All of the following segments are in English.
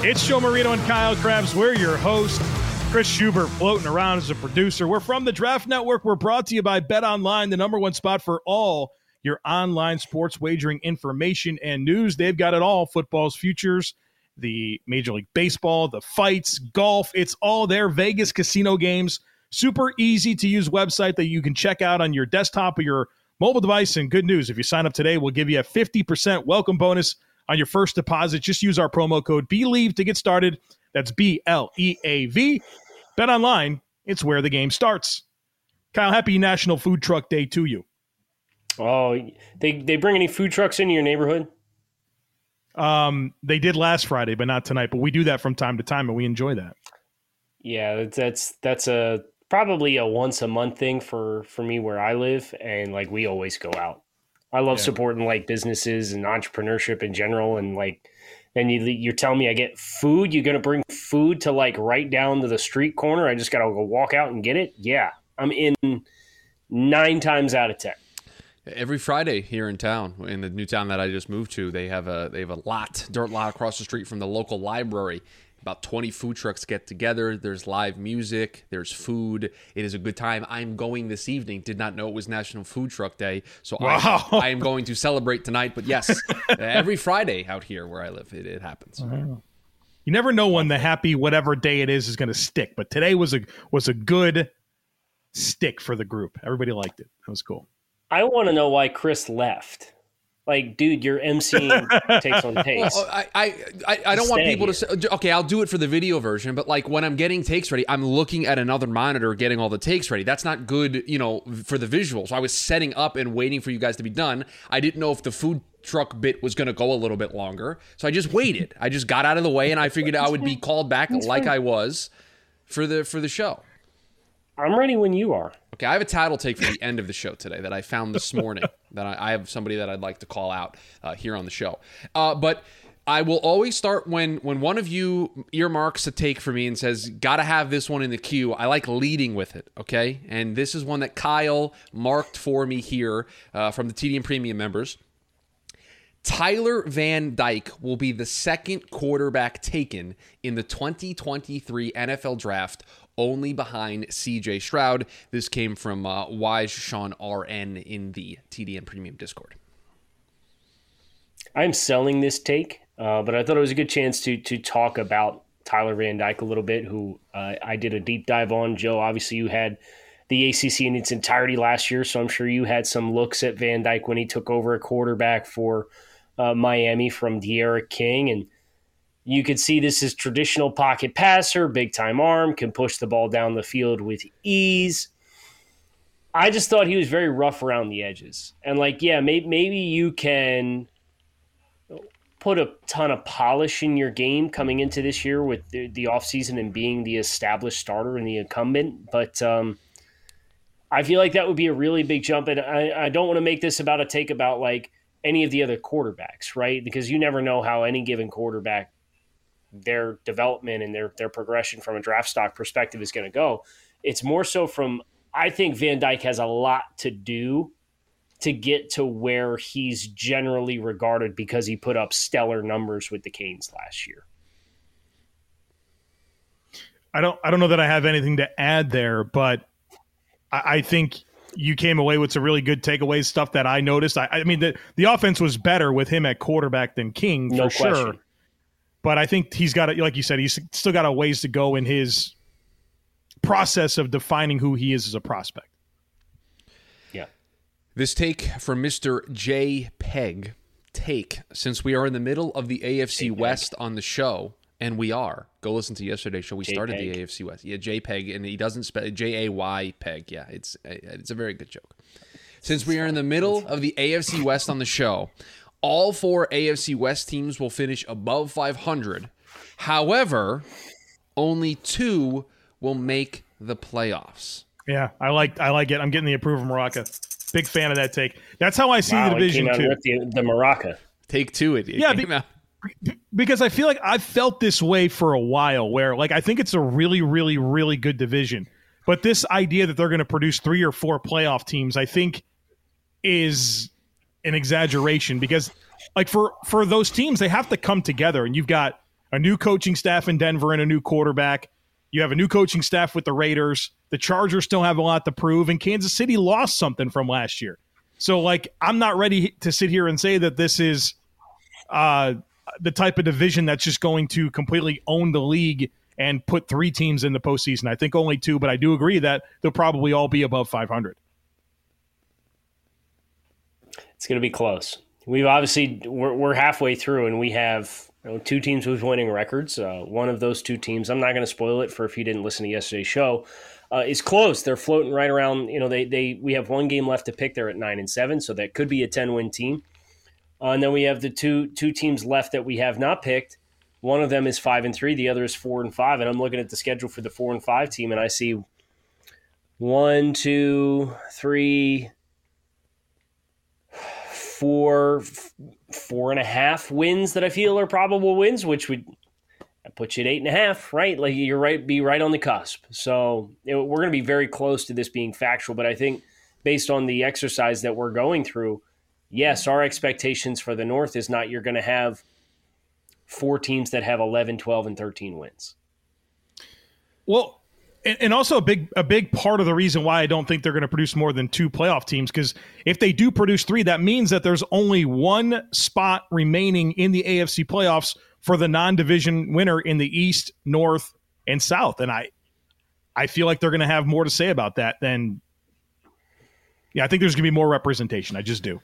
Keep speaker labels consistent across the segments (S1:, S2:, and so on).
S1: It's Joe Marino and Kyle Crabbs. We're your host. Chris Schubert floating around as a producer. We're from the Draft Network. We're brought to you by Bet Online, the number one spot for all your online sports wagering information and news. They've got it all football's futures, the Major League Baseball, the fights, golf. It's all there. Vegas casino games. Super easy to use website that you can check out on your desktop or your mobile device. And good news if you sign up today, we'll give you a 50% welcome bonus on your first deposit. Just use our promo code BLEAV to get started. That's B L E A V. Bet online, it's where the game starts. Kyle, happy National Food Truck Day to you.
S2: Oh, they they bring any food trucks into your neighborhood?
S1: Um, they did last Friday, but not tonight. But we do that from time to time, and we enjoy that.
S2: Yeah, that's that's a probably a once a month thing for for me where I live, and like we always go out. I love
S1: Yeah.
S2: supporting like businesses and entrepreneurship in general, and like. And you, you're telling me I get food? You're gonna bring food to like right down to the street corner? I just gotta go walk out and get it? Yeah, I'm in nine times out of ten.
S3: Every Friday here in town, in the new town that I just moved to, they have a they have a lot, dirt lot across the street from the local library. About 20 food trucks get together. There's live music. There's food. It is a good time. I'm going this evening. Did not know it was National Food Truck Day, so
S1: Wow.
S3: I, I am going to celebrate tonight. But yes, every Friday out here where I live, it, it happens.
S1: You never know when the happy whatever day it is is going to stick, but today was a was a good stick for the group. Everybody liked it. That was cool.
S2: I want to know why Chris left. Like, dude, you're emceeing takes on takes.
S3: Well, I, I, I, I don't want
S2: Stay
S3: people to say, okay, I'll do it for the video version, but like when I'm getting takes ready, I'm looking at another monitor getting all the takes ready. That's not good, you know, for the visuals. I was setting up and waiting for you guys to be done. I didn't know if the food truck bit was going to go a little bit longer. So I just waited. I just got out of the way and I figured I would be called back like I was for the for the show.
S2: I'm ready when you are.
S3: Okay, I have a title take for the end of the show today that I found this morning. that I, I have somebody that I'd like to call out uh, here on the show. Uh, but I will always start when when one of you earmarks a take for me and says, "Gotta have this one in the queue." I like leading with it. Okay, and this is one that Kyle marked for me here uh, from the TDN Premium members. Tyler Van Dyke will be the second quarterback taken in the 2023 NFL Draft, only behind CJ Stroud. This came from uh, Wise Sean RN in the TDN Premium Discord.
S2: I'm selling this take, uh, but I thought it was a good chance to to talk about Tyler Van Dyke a little bit, who uh, I did a deep dive on. Joe, obviously, you had the ACC in its entirety last year, so I'm sure you had some looks at Van Dyke when he took over a quarterback for uh, Miami from D'Eriq King, and you could see this is traditional pocket passer, big time arm, can push the ball down the field with ease. I just thought he was very rough around the edges, and like, yeah, maybe maybe you can put a ton of polish in your game coming into this year with the, the offseason and being the established starter and the incumbent. But um, I feel like that would be a really big jump. And I, I don't want to make this about a take about like any of the other quarterbacks, right? Because you never know how any given quarterback, their development and their, their progression from a draft stock perspective is going to go. It's more so from, I think Van Dyke has a lot to do to get to where he's generally regarded because he put up stellar numbers with the Canes last year.
S1: I don't I don't know that I have anything to add there, but I, I think you came away with some really good takeaways, stuff that I noticed. I, I mean the the offense was better with him at quarterback than King for
S2: No
S1: sure. But I think he's got, a, like you said, he's still got a ways to go in his process of defining who he is as a prospect.
S2: Yeah.
S3: This take from Mr. J. Peg. Take, since we are in the middle of the AFC West on the show, and we are. Go listen to yesterday's show. We started the AFC West. Yeah, JPEG, and he doesn't spell J A Y Peg. Yeah, it's it's a very good joke. Since we are in the middle of the AFC West on the show, all four AFC West teams will finish above 500. However, only two will make the playoffs.
S1: Yeah, I like I like it. I'm getting the approval of Maraca. Big fan of that take. That's how I see
S2: Wow,
S1: the
S2: he
S1: division
S2: came out
S1: too.
S2: with the, the Maraca.
S3: Take two. It, it
S1: Yeah,
S3: came
S1: be-
S3: out-
S1: because I feel like I've felt this way for a while where like I think it's a really really really good division. But this idea that they're going to produce 3 or 4 playoff teams I think is an exaggeration because like for for those teams they have to come together and you've got a new coaching staff in Denver and a new quarterback. You have a new coaching staff with the Raiders. The Chargers still have a lot to prove and Kansas City lost something from last year. So like I'm not ready to sit here and say that this is uh the type of division that's just going to completely own the league and put three teams in the postseason. I think only two, but I do agree that they'll probably all be above 500.
S2: It's going to be close. We've obviously we're, we're halfway through, and we have you know, two teams with winning records. Uh, one of those two teams, I'm not going to spoil it for if you didn't listen to yesterday's show, uh, is close. They're floating right around. You know, they they we have one game left to pick. They're at nine and seven, so that could be a 10 win team. Uh, and then we have the two two teams left that we have not picked. One of them is five and three. The other is four and five. And I'm looking at the schedule for the four and five team, and I see one, two, three, four, four and a half wins that I feel are probable wins, which would put you at eight and a half, right? Like you're right, be right on the cusp. So know, we're going to be very close to this being factual. But I think based on the exercise that we're going through, yes, our expectations for the North is not you're going to have four teams that have 11, 12, and 13 wins.
S1: Well, and, also a big a big part of the reason why I don't think they're going to produce more than two playoff teams because if they do produce three, that means that there's only one spot remaining in the AFC playoffs for the non-division winner in the East, North, and South, and I I feel like they're going to have more to say about that than. Yeah, I think there's going to be more representation. I just do.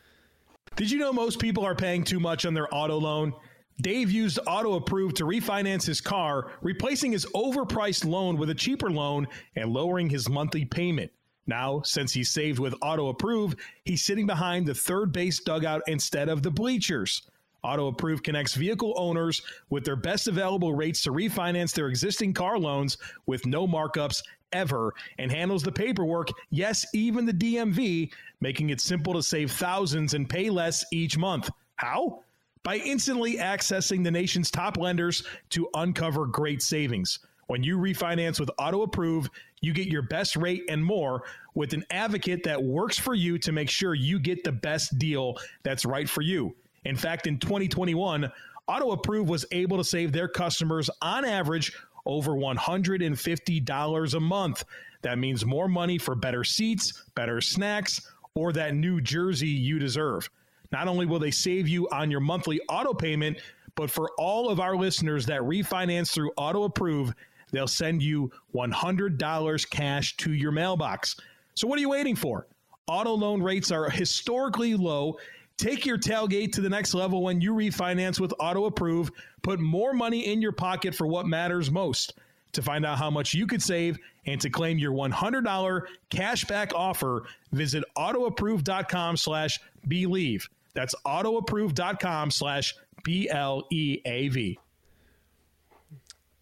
S1: Did you know most people are paying too much on their auto loan? Dave used Auto Approve to refinance his car, replacing his overpriced loan with a cheaper loan and lowering his monthly payment. Now, since he saved with Auto Approve, he's sitting behind the third base dugout instead of the bleachers. Auto Approve connects vehicle owners with their best available rates to refinance their existing car loans with no markups ever and handles the paperwork, yes, even the DMV, making it simple to save thousands and pay less each month. How? By instantly accessing the nation's top lenders to uncover great savings. When you refinance with Auto Approve, you get your best rate and more with an advocate that works for you to make sure you get the best deal that's right for you. In fact, in 2021, Auto Approve was able to save their customers on average over $150 a month. That means more money for better seats, better snacks, or that new jersey you deserve. Not only will they save you on your monthly auto payment, but for all of our listeners that refinance through Auto Approve, they'll send you $100 cash to your mailbox. So what are you waiting for? Auto loan rates are historically low. Take your tailgate to the next level when you refinance with Auto Approve. Put more money in your pocket for what matters most. To find out how much you could save and to claim your $100 cashback offer, visit autoapprove.com slash bleav. That's autoapprove.com slash B L E A V.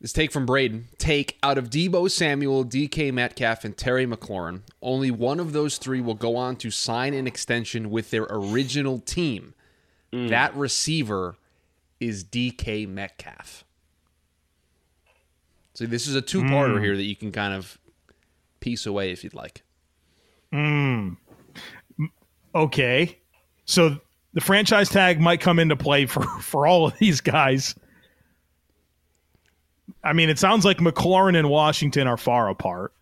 S3: This take from Braden. Take out of Deebo Samuel, DK Metcalf, and Terry McLaurin. Only one of those three will go on to sign an extension with their original team. Mm. That receiver is DK Metcalf. So this is a two-parter mm. here that you can kind of piece away if you'd like. Mm.
S1: Okay. So the franchise tag might come into play for, for all of these guys. I mean, it sounds like McLaurin and Washington are far apart.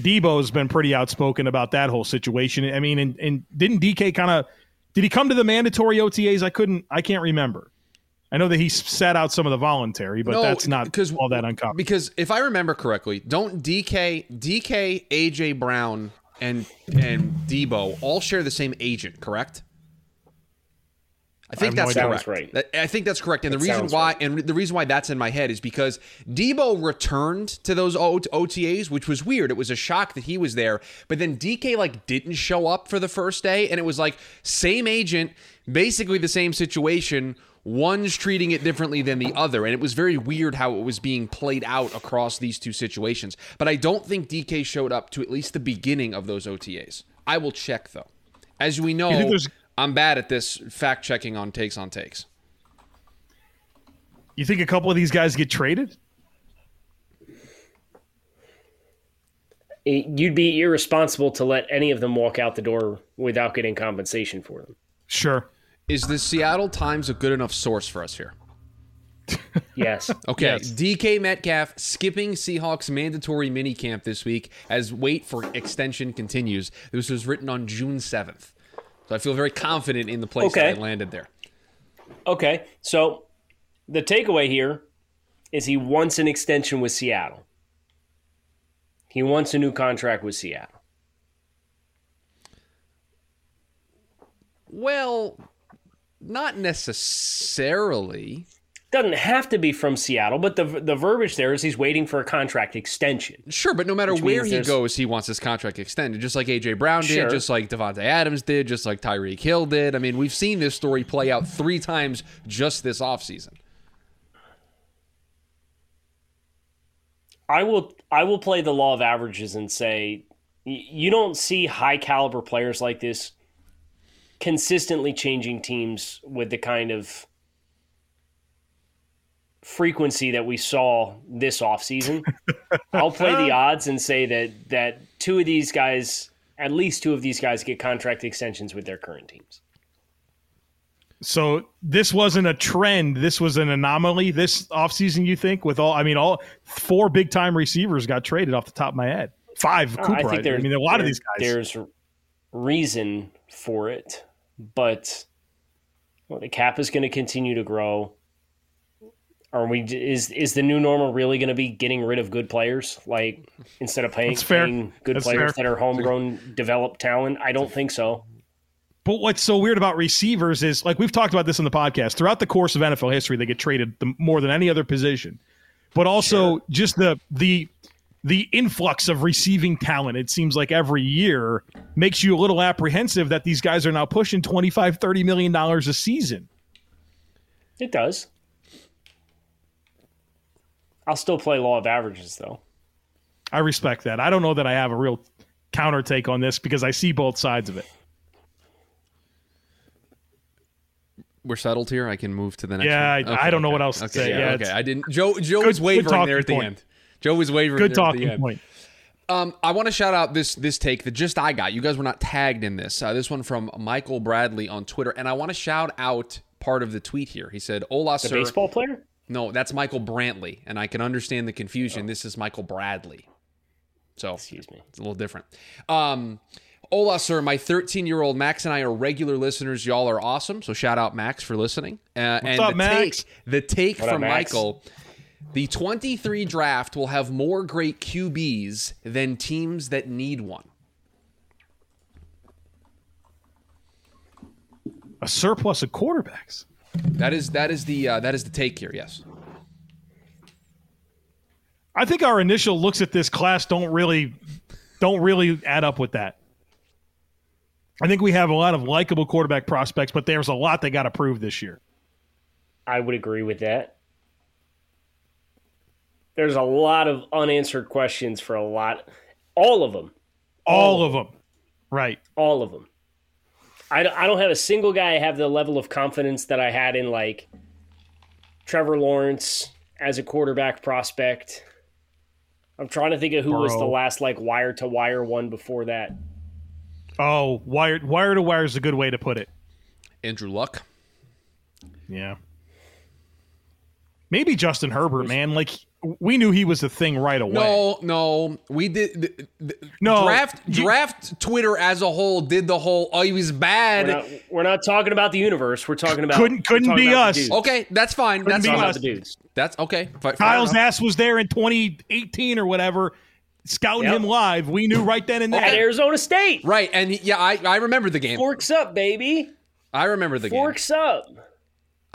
S1: Deebo's been pretty outspoken about that whole situation. I mean, and, and didn't DK kind of did he come to the mandatory OTAs? I couldn't I can't remember. I know that he sat out some of the voluntary, but
S3: No,
S1: that's not
S3: 'cause-
S1: all that uncommon.
S3: Because if I remember correctly, don't DK, DK, AJ Brown, and and Deebo all share the same agent, correct? I think
S1: have no
S3: that's
S1: idea.
S3: correct.
S2: Sounds right.
S3: That- I think that's correct. And
S2: That
S3: the reason why,
S2: right.
S3: and the reason why that's in my head is because Deebo returned to those O- OTAs, which was weird. It was a shock that he was there, but then DK like didn't show up for the first day, and it was like same agent, basically the same situation. one's treating it differently than the other. And it was very weird how it was being played out across these two situations. But I don't think DK showed up to at least the beginning of those OTAs. I will check, though. As we know,
S1: there's-
S3: I'm bad at this fact checking on takes on takes.
S1: You think a couple of these guys get traded?
S2: It- you'd be irresponsible to let any of them walk out the door without getting compensation for them.
S1: Sure.
S3: Is the Seattle Times a good enough source for us here?
S2: Yes.
S3: Okay,
S1: Yes.
S3: DK Metcalf skipping Seahawks mandatory minicamp this week as wait for extension continues. This was written on June 7th. So I feel very confident in the place
S2: Okay.
S3: that I landed there.
S2: Okay, so the takeaway here is he wants an extension with Seattle. He wants a new contract with Seattle.
S3: Well, not necessarily.
S2: Doesn't have to be from Seattle, but the the verbiage there is he's waiting for a contract extension.
S3: Sure, but no matter where he goes, he wants his contract extended, just like AJ Brown did,
S2: Sure.
S3: just like Davante Adams did, just like Tyreek Hill did. I mean, we've seen this story play out three times just this offseason.
S2: I will I will play the law of averages and say you don't see high caliber players like this consistently changing teams with the kind of frequency that we saw this offseason. I'll play the odds and say that that two of these guys, at least two of these guys get contract extensions with their current teams.
S1: So this wasn't a trend. This was an anomaly this offseason, you think? With all, I mean, all four big time receivers got traded off the top of my head. Five,
S2: Uh,
S1: Cooper. I,
S2: there's-
S1: mean, a lot of these guys.
S2: There's reason for it, but well, the cap is going to continue to grow. Are we? Is is the new normal really going to be getting rid of good players? Like instead of paying, paying good
S1: That's
S2: players
S1: fair.
S2: that are homegrown, developed talent? I don't think so.
S1: But what's so weird about receivers is, like we've talked about this in the podcast, throughout the course of NFL history, they get traded the, more than any other position. But also just the the the influx of receiving talent, it seems like every year makes you a little apprehensive that these guys are now pushing 25, 30 million dollars a season.
S2: It does. I'll still play law of averages though.
S1: I respect that. I don't know that I have a real counter take on this because I see both sides of it.
S3: We're settled here. I can move to the next.
S1: Yeah,
S3: one?
S1: I- I don't know what else to say. Yeah,
S3: okay. I didn't. Joe. Joe
S1: Good-
S3: was
S1: good
S3: wavering
S1: talking
S3: there at the
S1: point.
S3: end. Joe was wavering.
S1: Good
S3: there at the
S1: talking
S3: end.
S1: point.
S3: Um, I want to shout out this this take that just I got. You guys were not tagged in this. Uh, this one from Michael Bradley on Twitter, and I want to shout out part of the tweet here. He said, "Hola,
S2: The
S3: sir."
S2: baseball player?
S3: No, that's Michael Brantley, and I can understand the confusion. This is Michael Bradley, so
S2: Excuse me.
S3: it's a little different. Um, Hola, sir. My 13 year old Max and I are regular listeners. Y'all are awesome. So shout out Max for listening. Uh, and
S1: up,
S3: the
S1: Max?
S3: take, the take
S2: What
S3: from
S2: Max?
S3: Michael. The 23 draft will have more great QBs than teams that need one.
S1: A surplus of quarterbacks.
S3: That is that is the uh, that is the take here. Yes.
S1: I think our initial looks at this class don't really don't really add up with that. I think we have a lot of likable quarterback prospects, but there's a lot they got to prove this year.
S2: I would agree with that. There's a lot of unanswered questions for a lot, all of them,
S1: All of them. Right.
S2: all of them. I don't, I don't have a single guy I have the level of confidence that I had in like Trevor Lawrence as a quarterback prospect. I'm trying to think of who was the last like wire to wire one before that.
S1: Oh, wire wire to wire is a good way to put it.
S3: Andrew Luck.
S1: Yeah. Maybe Justin Herbert, man. Like we knew he was a thing right away.
S3: No, no, we did. The, the,
S1: No,
S3: draft
S1: you-
S3: draft Twitter as a whole did the whole. Oh, he was
S2: We're
S3: bad.
S2: not, we're not talking about the universe. We're talking about
S1: Couldn't- couldn't be us.
S3: Okay, that's fine.
S2: We're
S3: That's
S1: be
S2: talking
S3: fine.
S2: about the dudes.
S3: That's okay. Fi-
S1: Kyle's ass was there in 2018 or whatever, scouting
S2: Yep.
S1: him live. We knew right then and
S2: At
S1: there.
S2: Arizona State.
S3: Right, and yeah, I, I remember the game.
S2: Forks up, baby.
S3: I remember the game.
S2: Forks up.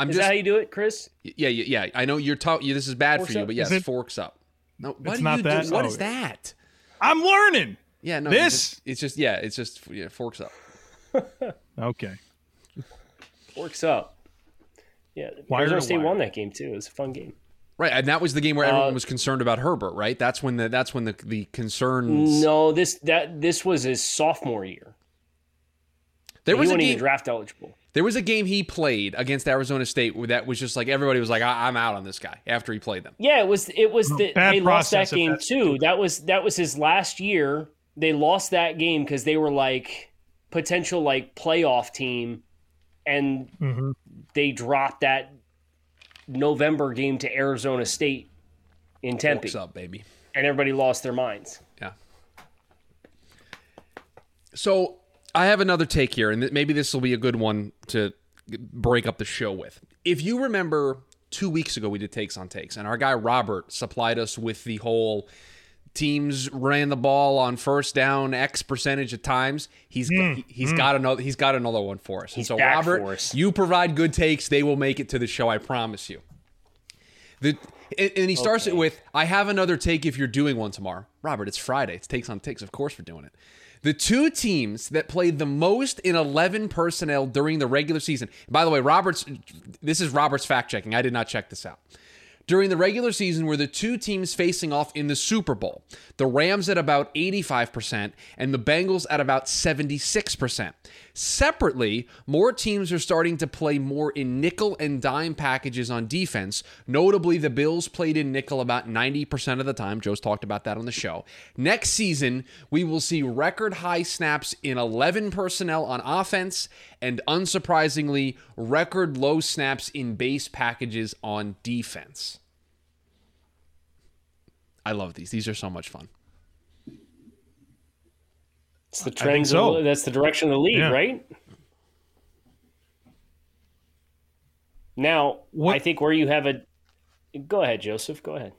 S3: I'm
S2: Is
S3: just
S2: that how you do it, Chris?
S3: yeah, yeah, yeah. I know you're talking. This is bad
S2: Forks
S3: for you,
S2: up?
S3: but yes,
S1: Is it-
S3: forks up. No, what
S1: It's not
S3: you
S1: that?
S3: do? What
S1: Oh.
S3: is that?
S1: I'm learning.
S3: Yeah, no.
S1: This?
S3: It's just, it's just yeah, it's just yeah, forks up.
S1: Okay.
S2: Forks up. Yeah,
S1: Wire
S2: Arizona
S1: to
S2: State
S1: wire.
S2: won that game too. It was a fun game.
S3: Right, and that was the game where everyone
S2: Uh,
S3: was concerned about Herbert. Right, that's when the that's when the the concerns.
S2: No, this that this was his sophomore year.
S3: there
S2: he
S3: was a
S2: wasn't
S3: game.
S2: even draft eligible.
S3: There was a game he played against Arizona State where that was just like everybody was like, I- "I'm out on this guy" after he played them.
S2: Yeah, it was. It was the
S1: Bad
S2: they lost that game too. That was that was his last year. They lost that game because they were like potential like playoff team, and
S1: Mhm.
S2: they dropped that November game to Arizona State in Tempe,
S3: What's up, baby?
S2: and everybody lost their minds.
S3: Yeah. So I have another take here, and maybe this will be a good one to break up the show with. If you remember, two weeks ago we did takes on takes, and our guy Robert supplied us with the whole teams ran the ball on first down X percentage of times. He's he, he's got another he's got another one for us. And so Robert, you provide good takes, they will make it to the show. I promise you. The and, and he starts it with, "I have another take if you're doing one tomorrow." Robert, it's Friday. It's takes on takes. Of course, we're doing it. The two teams that played the most in 11 personnel during the regular season. By the way, Robert's this is Robert's fact checking. I did not check this out. During the regular season were the two teams facing off in the Super Bowl. The Rams at about 85% and the Bengals at about 76%. Separately, more teams are starting to play more in nickel and dime packages on defense. Notably, the Bills played in nickel about 90% of the time. Joe's talked about that on the show. Next season, we will see record high snaps in 11 personnel on offense and unsurprisingly, record low snaps in base packages on defense. I love these. These are so much fun.
S2: It's the trends.
S1: so.
S2: that's the direction of the league,
S1: Yeah.
S2: right? Now,
S1: What-
S2: I think where you have a. Go ahead, Joseph. Go ahead.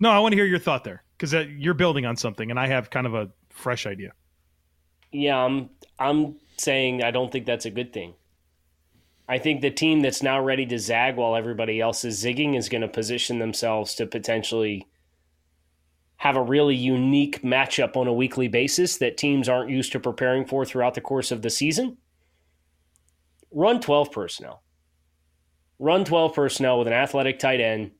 S1: No, I want to hear your thought there because you're building on something, and I have kind of a fresh idea.
S2: Yeah, I'm. I'm saying I don't think that's a good thing. I think the team that's now ready to zag while everybody else is zigging is going to position themselves to potentially have a really unique matchup on a weekly basis that teams aren't used to preparing for throughout the course of the season. Run 12 personnel. Run 12 personnel with an athletic tight end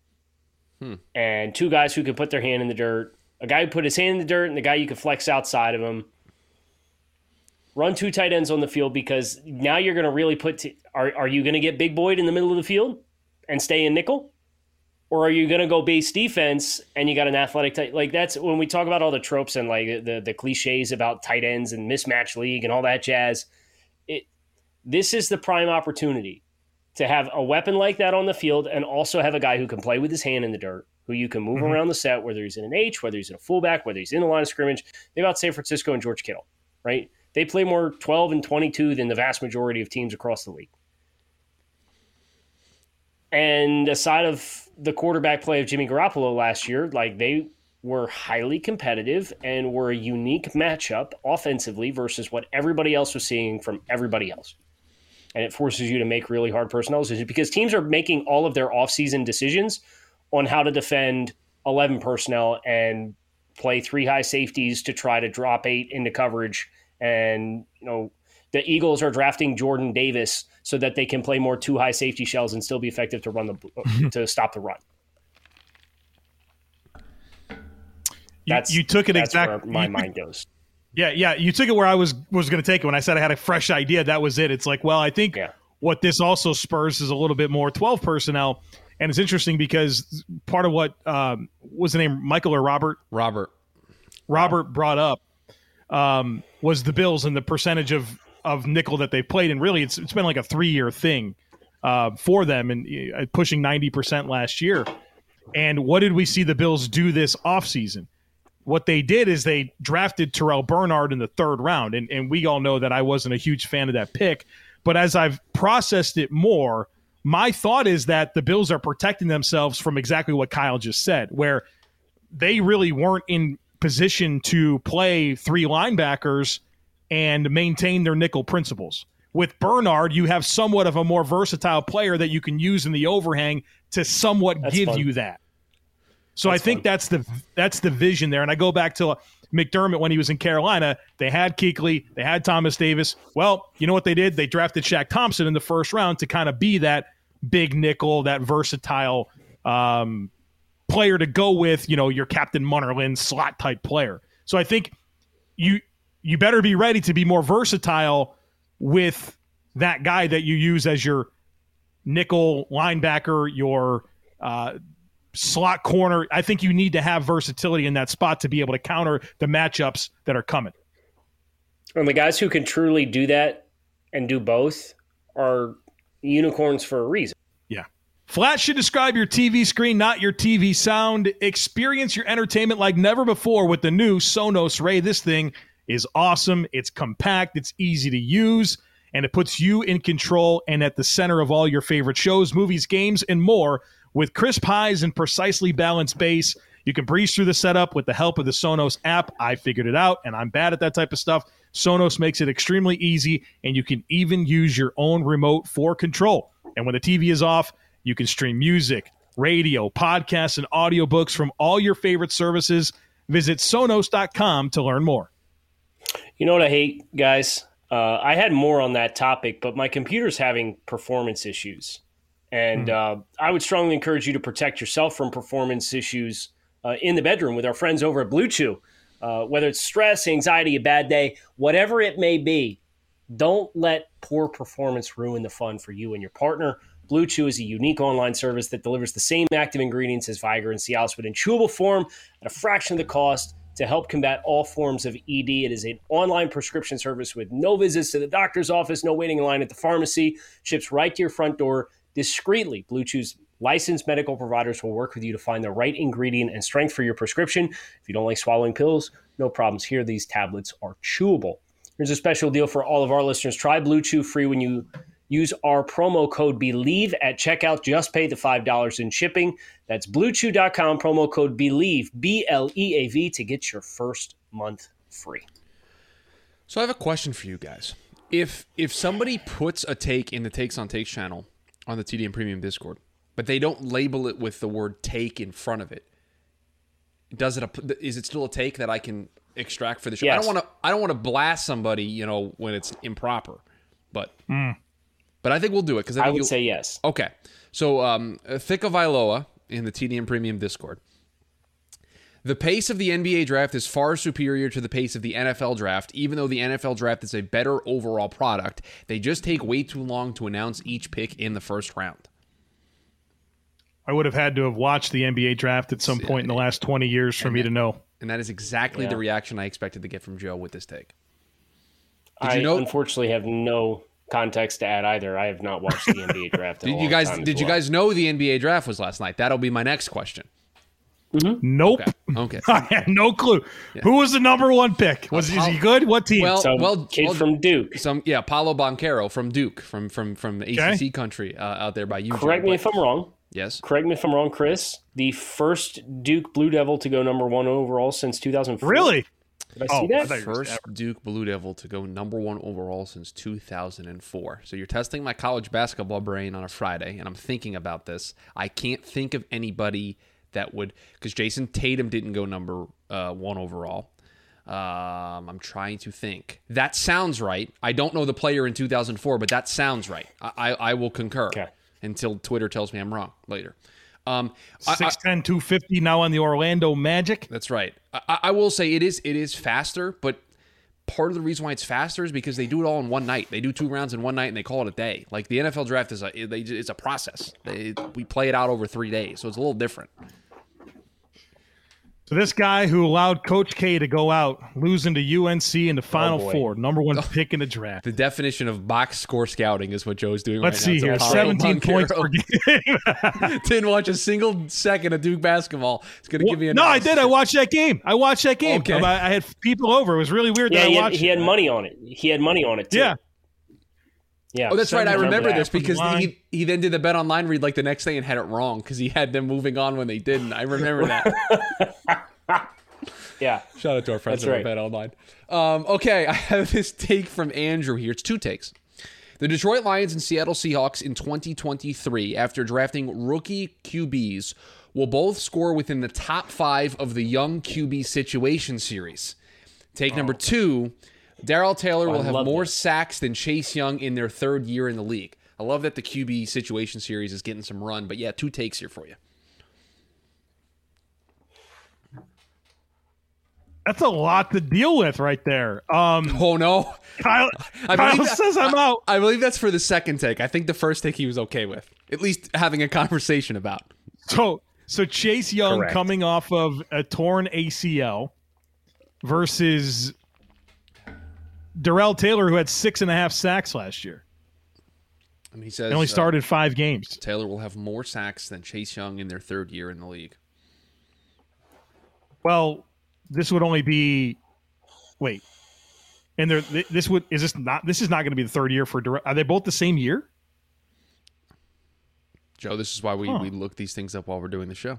S2: hmm. and two guys who can put their hand in the dirt. A guy who put his hand in the dirt and the guy you can flex outside of him run two tight ends on the field because now you're going to really put. T- are are you going to get Big Boyd in the middle of the field and stay in nickel, or are you going to go base defense and you got an athletic tight? Like that's when we talk about all the tropes and like the the cliches about tight ends and mismatch league and all that jazz. It this is the prime opportunity to have a weapon like that on the field and also have a guy who can play with his hand in the dirt. Who you can move mm-hmm. around the set, whether he's in an H, whether he's in a fullback, whether he's in the line of scrimmage. Think about San Francisco and George Kittle, right? They play more 12 and 22 than the vast majority of teams across the league. And aside of the quarterback play of Jimmy Garoppolo last year, like they were highly competitive and were a unique matchup offensively versus what everybody else was seeing from everybody else. And it forces you to make really hard personnel decisions because teams are making all of their offseason decisions on how to defend 11 personnel and play three high safeties to try to drop eight into coverage and you know the Eagles are drafting Jordan Davis so that they can play more two high safety shells and still be effective to run the to stop the run. That's
S1: you took it exactly.
S2: my
S1: you-
S2: mind goes.
S1: Yeah, yeah. You took it where I was was going to take it when I said I had a fresh idea. That was it. It's like, well, I think
S2: Yeah.
S1: what this also spurs is a little bit more twelve personnel, and it's interesting because part of what um, was the name Michael or Robert
S3: Robert.
S1: Robert brought up um, was the Bills and the percentage of of nickel that they've played, and really it's it's been like a three year thing uh, for them, and uh, pushing ninety percent last year. And what did we see the Bills do this offseason? What they did is they drafted Terrel Bernard in the third round, and and we all know that I wasn't a huge fan of that pick, but as I've processed it more. My thought is that the Bills are protecting themselves from exactly what Kyle just said, where they really weren't in position to play three linebackers and maintain their nickel principles. With Bernard, you have somewhat of a more versatile player that you can use in the overhang to somewhat
S2: That's
S1: give
S2: fun.
S1: you that. So
S2: That's
S1: I think
S2: fun.
S1: that's the that's the vision there. And I go back to McDermott when he was in Carolina. They had Kuechly, they had Thomas Davis. Well, you know what they did? They drafted Shaq Thompson in the first round to kind of be that big nickel, that versatile um, player to go with, you know, your Captain Munnerlyn slot type player. So I think you you better be ready to be more versatile with that guy that you use as your nickel linebacker, your uh, slot corner. I think you need to have versatility in that spot to be able to counter the matchups that are coming.
S2: And the guys who can truly do that and do both are unicorns for a reason.
S1: Yeah. Flat should describe your TV screen, not your TV sound. Experience your entertainment like never before with the new Sonos Ray. This thing is awesome. It's compact, it's easy to use, and it puts you in control and at the center of all your favorite shows, movies, games, and more. With crisp highs and precisely balanced bass, you can breeze through the setup with the help of the Sonos app. I figured it out, and I'm bad at that type of stuff. Sonos makes it extremely easy, and you can even use your own remote for control. And when the TV is off, you can stream music, radio, podcasts, and audiobooks from all your favorite services. Visit Sonos.com to learn more.
S2: You know what I hate, guys? Uh, I had more on that topic, but my computer's having performance issues. And mm. uh, I would strongly encourage you to protect yourself from performance issues uh, in the bedroom with our friends over at Blue Chew. Uh, whether it's stress, anxiety, a bad day, whatever it may be, don't let poor performance ruin the fun for you and your partner. Blue Chew is a unique online service that delivers the same active ingredients as Viagra and Cialis, but in chewable form at a fraction of the cost to help combat all forms of ED. It is an online prescription service with no visits to the doctor's office, no waiting in line at the pharmacy, ships right to your front door discreetly. Blue Chew's licensed medical providers will work with you to find the right ingredient and strength for your prescription. If you don't like swallowing pills, no problems here. These tablets are chewable. Here's a special deal for all of our listeners. Try Blue Chew free when you use our promo code BLEAV at checkout. Just pay the $5 in shipping. That's bluechew.com, promo code BLEAV, B L E A V, to get your first month free.
S3: So I have a question for you guys. If if somebody puts a take in the Takes on Takes channel on the TDN Premium Discord, but they don't label it with the word take in front of it, does it is it still a take that I can extract for the show? Yes. I don't want to I don't want to blast somebody, you know, when it's improper. But mm. But I think we'll do it because
S2: I, I would say yes.
S3: Okay, so um, Thick of Iloa in the TDN Premium Discord. The pace of the NBA draft is far superior to the pace of the NFL draft, even though the NFL draft is a better overall product. They just take way too long to announce each pick in the first round.
S1: I would have had to have watched the NBA draft at some point in the last 20 years for and me
S3: that,
S1: to know.
S3: And that is exactly yeah. the reaction I expected to get from Joe with this take.
S2: Did I you know? unfortunately have no context to add either. I have not watched the NBA draft.
S3: did you guys? Did well. you guys know the NBA draft was last night? That'll be my next question.
S1: Mm-hmm. Nope.
S3: Okay. okay.
S1: I had no clue. Yeah. Who was the number one pick? Was uh, is he good? What team?
S2: Well,
S1: some
S2: well, kid well, from Duke.
S3: Some yeah, Paolo Banchero from Duke, from from from ACC okay. country uh, out there by you.
S2: Correct me if I'm wrong.
S3: Yes.
S2: Correct me if I'm wrong, Chris. The first Duke Blue Devil to go number one overall since 2004.
S1: Really?
S2: Did I oh, see that?
S3: I First Duke Blue Devil to go number one overall since 2004. So you're testing my college basketball brain on a Friday, and I'm thinking about this. I can't think of anybody that would because Jayson Tatum didn't go number uh, one overall. Um, I'm trying to think. That sounds right. I don't know the player in 2004, but that sounds right. I, I, I will concur okay. until Twitter tells me I'm wrong later. Um,
S1: 6'10", 250 now on the Orlando Magic.
S3: That's right. I, I will say it is it is faster, but part of the reason why it's faster is because they do it all in one night. They do two rounds in one night and they call it a day. Like the NFL draft is a they, it's a process. They, we play it out over three days, so it's a little different.
S1: So this guy who allowed Coach K to go out, losing to UNC in the Final oh Four, number one pick in the draft.
S3: The definition of box score scouting is what Joe's doing.
S1: Let's
S3: right
S1: see here, seventeen points per game.
S3: Didn't watch a single second of Duke basketball. It's going to
S1: well,
S3: give me.
S1: A No, I did. I watched that game. I watched that game. Okay. I, I had people over. It was really weird.
S2: Yeah,
S1: he
S2: had, he had, money on it. He had money on it too.
S1: Yeah.
S2: Yeah.
S3: Oh, that's right. I remember this because he, he then did the bet online read like the next day and had it wrong because he had them moving on when they didn't. I remember that.
S2: Yeah.
S3: Shout out to our friends at right. Bet Online. Um, okay, I have this take from Andrew here. It's two takes. The Detroit Lions and Seattle Seahawks in 2023, after drafting rookie QBs, will both score within the top five of the Young QB Situation Series. Take oh. number two Darrell Taylor oh, will have more sacks than Chase Young in their third year in the league. I love that the QB situation series is getting some run. But yeah, two takes here for you.
S1: That's a lot to deal with right there. Um,
S3: Oh no,
S1: Kyle,
S3: I
S1: Kyle
S3: believe that-
S1: says I'm out.
S3: I believe that's for the second take. I think the first take he was okay with, at least having a conversation about.
S1: So, so Chase Young
S2: Correct.
S1: coming off of a torn ACL versus Darrell Taylor, who had six and a half sacks last year.
S3: And he says
S1: They only
S3: uh,
S1: started five games.
S3: Taylor will have more sacks than Chase Young in their third year in the league.
S1: Well, this would only be wait, and there th- this would is this not this is not going to be the third year for Darrell. Are they both the same year?
S3: Joe, this is why we,
S1: Huh.
S3: we look these things up while we're doing the show.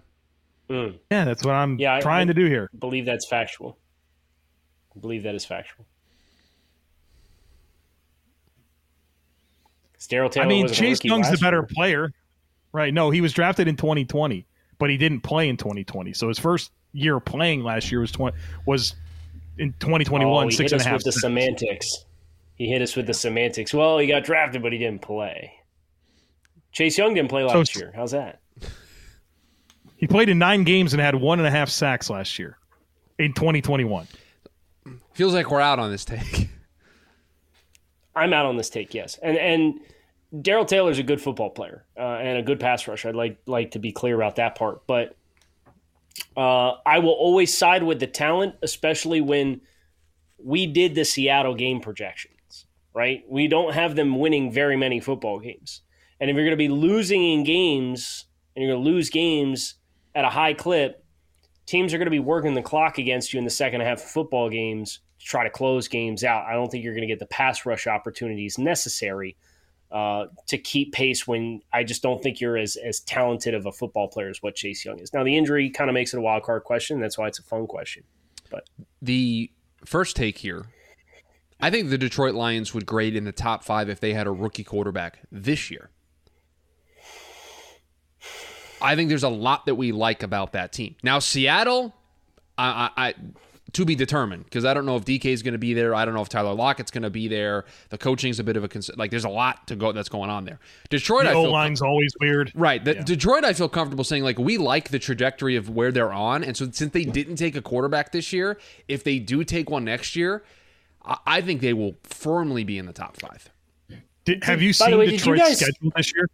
S2: Mm,
S1: Yeah, that's what I'm
S2: Yeah, I-
S1: trying to do here.
S2: believe that's factual. I believe that is factual. Darrell Taylor.
S1: I mean, Chase Young's the better
S2: year.
S1: player, right? No, he was drafted in 2020, but he didn't play in 2020. So his first year playing last year was 20, was in 2021,
S2: Oh, he hit us with the semantics. He hit us with the semantics. Well, he got drafted, but he didn't play. Chase Young didn't play last
S1: So-
S2: year. How's that?
S1: He played in nine games and had one and a half sacks last year in 2021.
S3: Feels like we're out on this take.
S2: I'm out on this take, yes. And and Darrell Taylor's a good football player uh, and a good pass rusher. I'd like like to be clear about that part, but uh, I will always side with the talent, especially when we did the Seattle game projections. Right, we don't have them winning very many football games, and if you're going to be losing in games and you're going to lose games at a high clip, teams are going to be working the clock against you in the second half of football games to try to close games out. I don't think you're going to get the pass rush opportunities necessary uh, to keep pace when I just don't think you're as as talented of a football player as what Chase Young is. Now the injury kind of makes it a wild card question. That's why it's a fun question.
S3: But the first take here, I think the Detroit Lions would grade in the top five if they had a rookie quarterback this year. I think there's a lot that we like about that team. Now Seattle, I, I, I to be determined because I don't know if DK is going to be there. I don't know if Tyler Lockett's going to be there. The coaching's a bit of a concern. like. There's a lot to go that's going on there. Detroit,
S1: The
S3: I
S1: O
S3: feel
S1: line's always weird.
S3: Right. The, Detroit, I feel comfortable saying, like, we like the trajectory of where they're on. And so, since they didn't take a quarterback this year, if they do take one next year, I, I think they will firmly be in the top five.
S1: Did, have you seen
S2: way, did you
S1: Detroit's
S2: guys-
S1: schedule this year?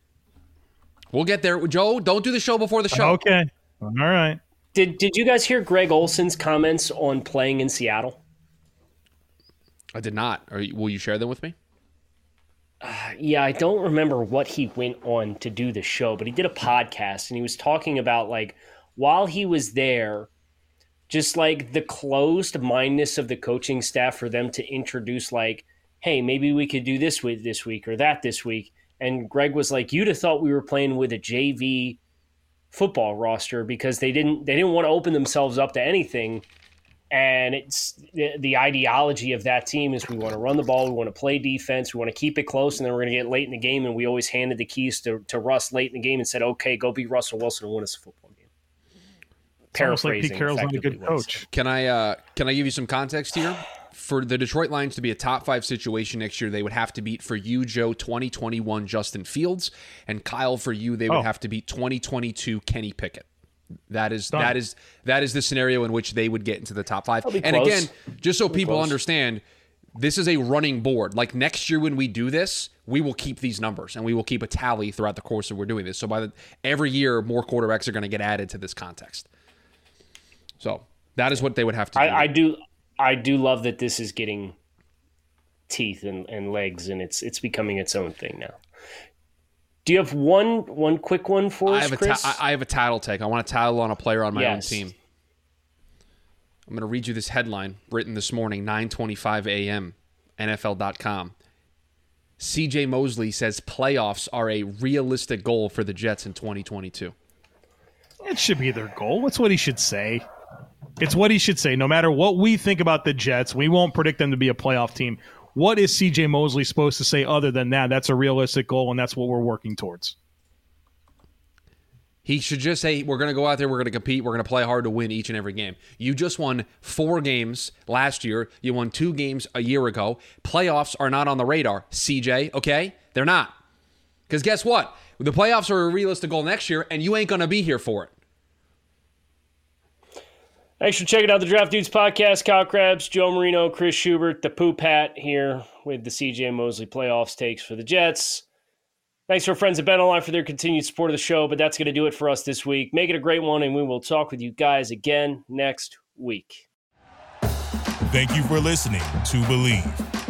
S3: We'll get there. Joe, don't do the show before the show.
S1: Okay. All right.
S2: Did Did you guys hear Greg Olsen's comments on playing in Seattle?
S3: I did not. Are you, will you share them with me?
S2: Uh, yeah, I don't remember what he went on to do the show, but he did a podcast and he was talking about like while he was there, just like the closed mindedness of the coaching staff for them to introduce like, hey, maybe we could do this with this week or that this week. And Greg was like, you'd have thought we were playing with a JV football roster because they didn't they didn't want to open themselves up to anything and it's the, the ideology of that team is we want to run the ball, we want to play defense, we want to keep it close, and then we're going to get late in the game. And we always handed the keys to, to Russ late in the game and said, "Okay, go beat Russell Wilson and win us a football game."
S1: It's almost like Pete Carroll's not a good
S2: effectively what he said.
S1: coach.
S3: Can I uh, can I give you some context here? For the Detroit Lions to be a top five situation next year, they would have to beat for you, Joe, 2021 Justin Fields, and Kyle for you, they would
S1: Oh.
S3: have to beat 2022 Kenny Pickett. That is
S1: Done.
S3: that is that is the scenario in which they would get into the top five. And
S2: close.
S3: again, just so people understand, this is a running board. Like next year when we do this, we will keep these numbers and we will keep a tally throughout the course of we're doing this. So by the every year, more quarterbacks are going to get added to this context. So that is what they would have to do.
S2: I, I do, I do love that this is getting teeth and, and legs, and it's it's becoming its own thing now. Do you have one one quick one for
S3: I
S2: us,
S3: have a
S2: Chris?
S3: ta- I I have a title take. I want a title on a player on my
S2: Yes.
S3: own team. I'm going to read you this headline written this morning, 9:25 a.m. NFL.com. CJ Mosley says playoffs are a realistic goal for the Jets in 2022.
S1: It should be their goal. That's what he should say. It's what he should say. No matter what we think about the Jets, we won't predict them to be a playoff team. What is CJ Mosley supposed to say other than that? That's a realistic goal, and that's what we're working towards.
S3: He should just say, We're going to go out there, we're going to compete, we're going to play hard to win each and every game. You just won four games last year, you won two games a year ago. Playoffs are not on the radar, CJ, okay? They're not. Because guess what? The playoffs are a realistic goal next year, and you ain't going to be here for it.
S2: Thanks for checking out the Draft Dudes podcast. Kyle Crabbs, Joe Marino, Chris Schubert, the Poop Hat here with the CJ Mosley playoffs takes for the Jets. Thanks to our friends at BetOnline for their continued support of the show, but that's going to do it for us this week. Make it a great one, and we will talk with you guys again next week.
S4: Thank you for listening to Bleav.